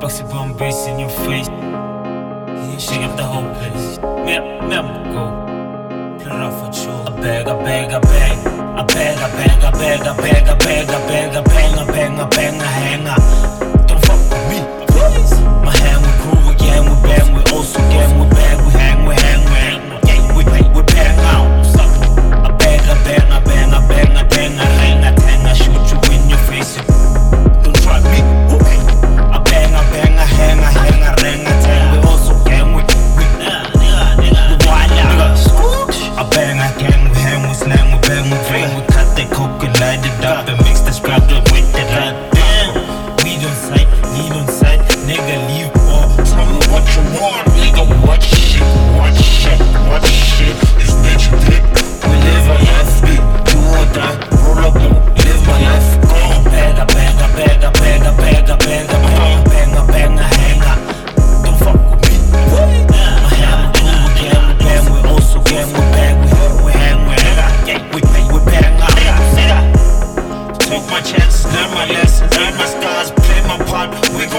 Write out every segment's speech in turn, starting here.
Boxy bomb bass in your face. Shake up the whole place. Mem, mem, go.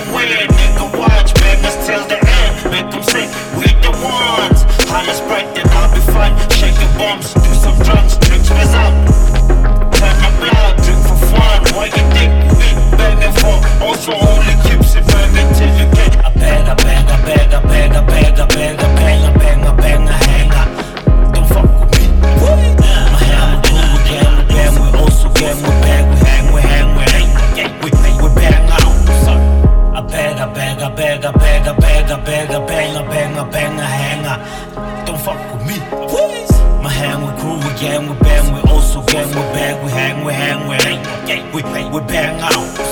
win. banger, banger, banger, banger, banger, hanger. Don't fuck with me, please. My hang we crew, we gang, we bang, we also gang, we bang, we hang, we hang, we hang, we, we, we bang out.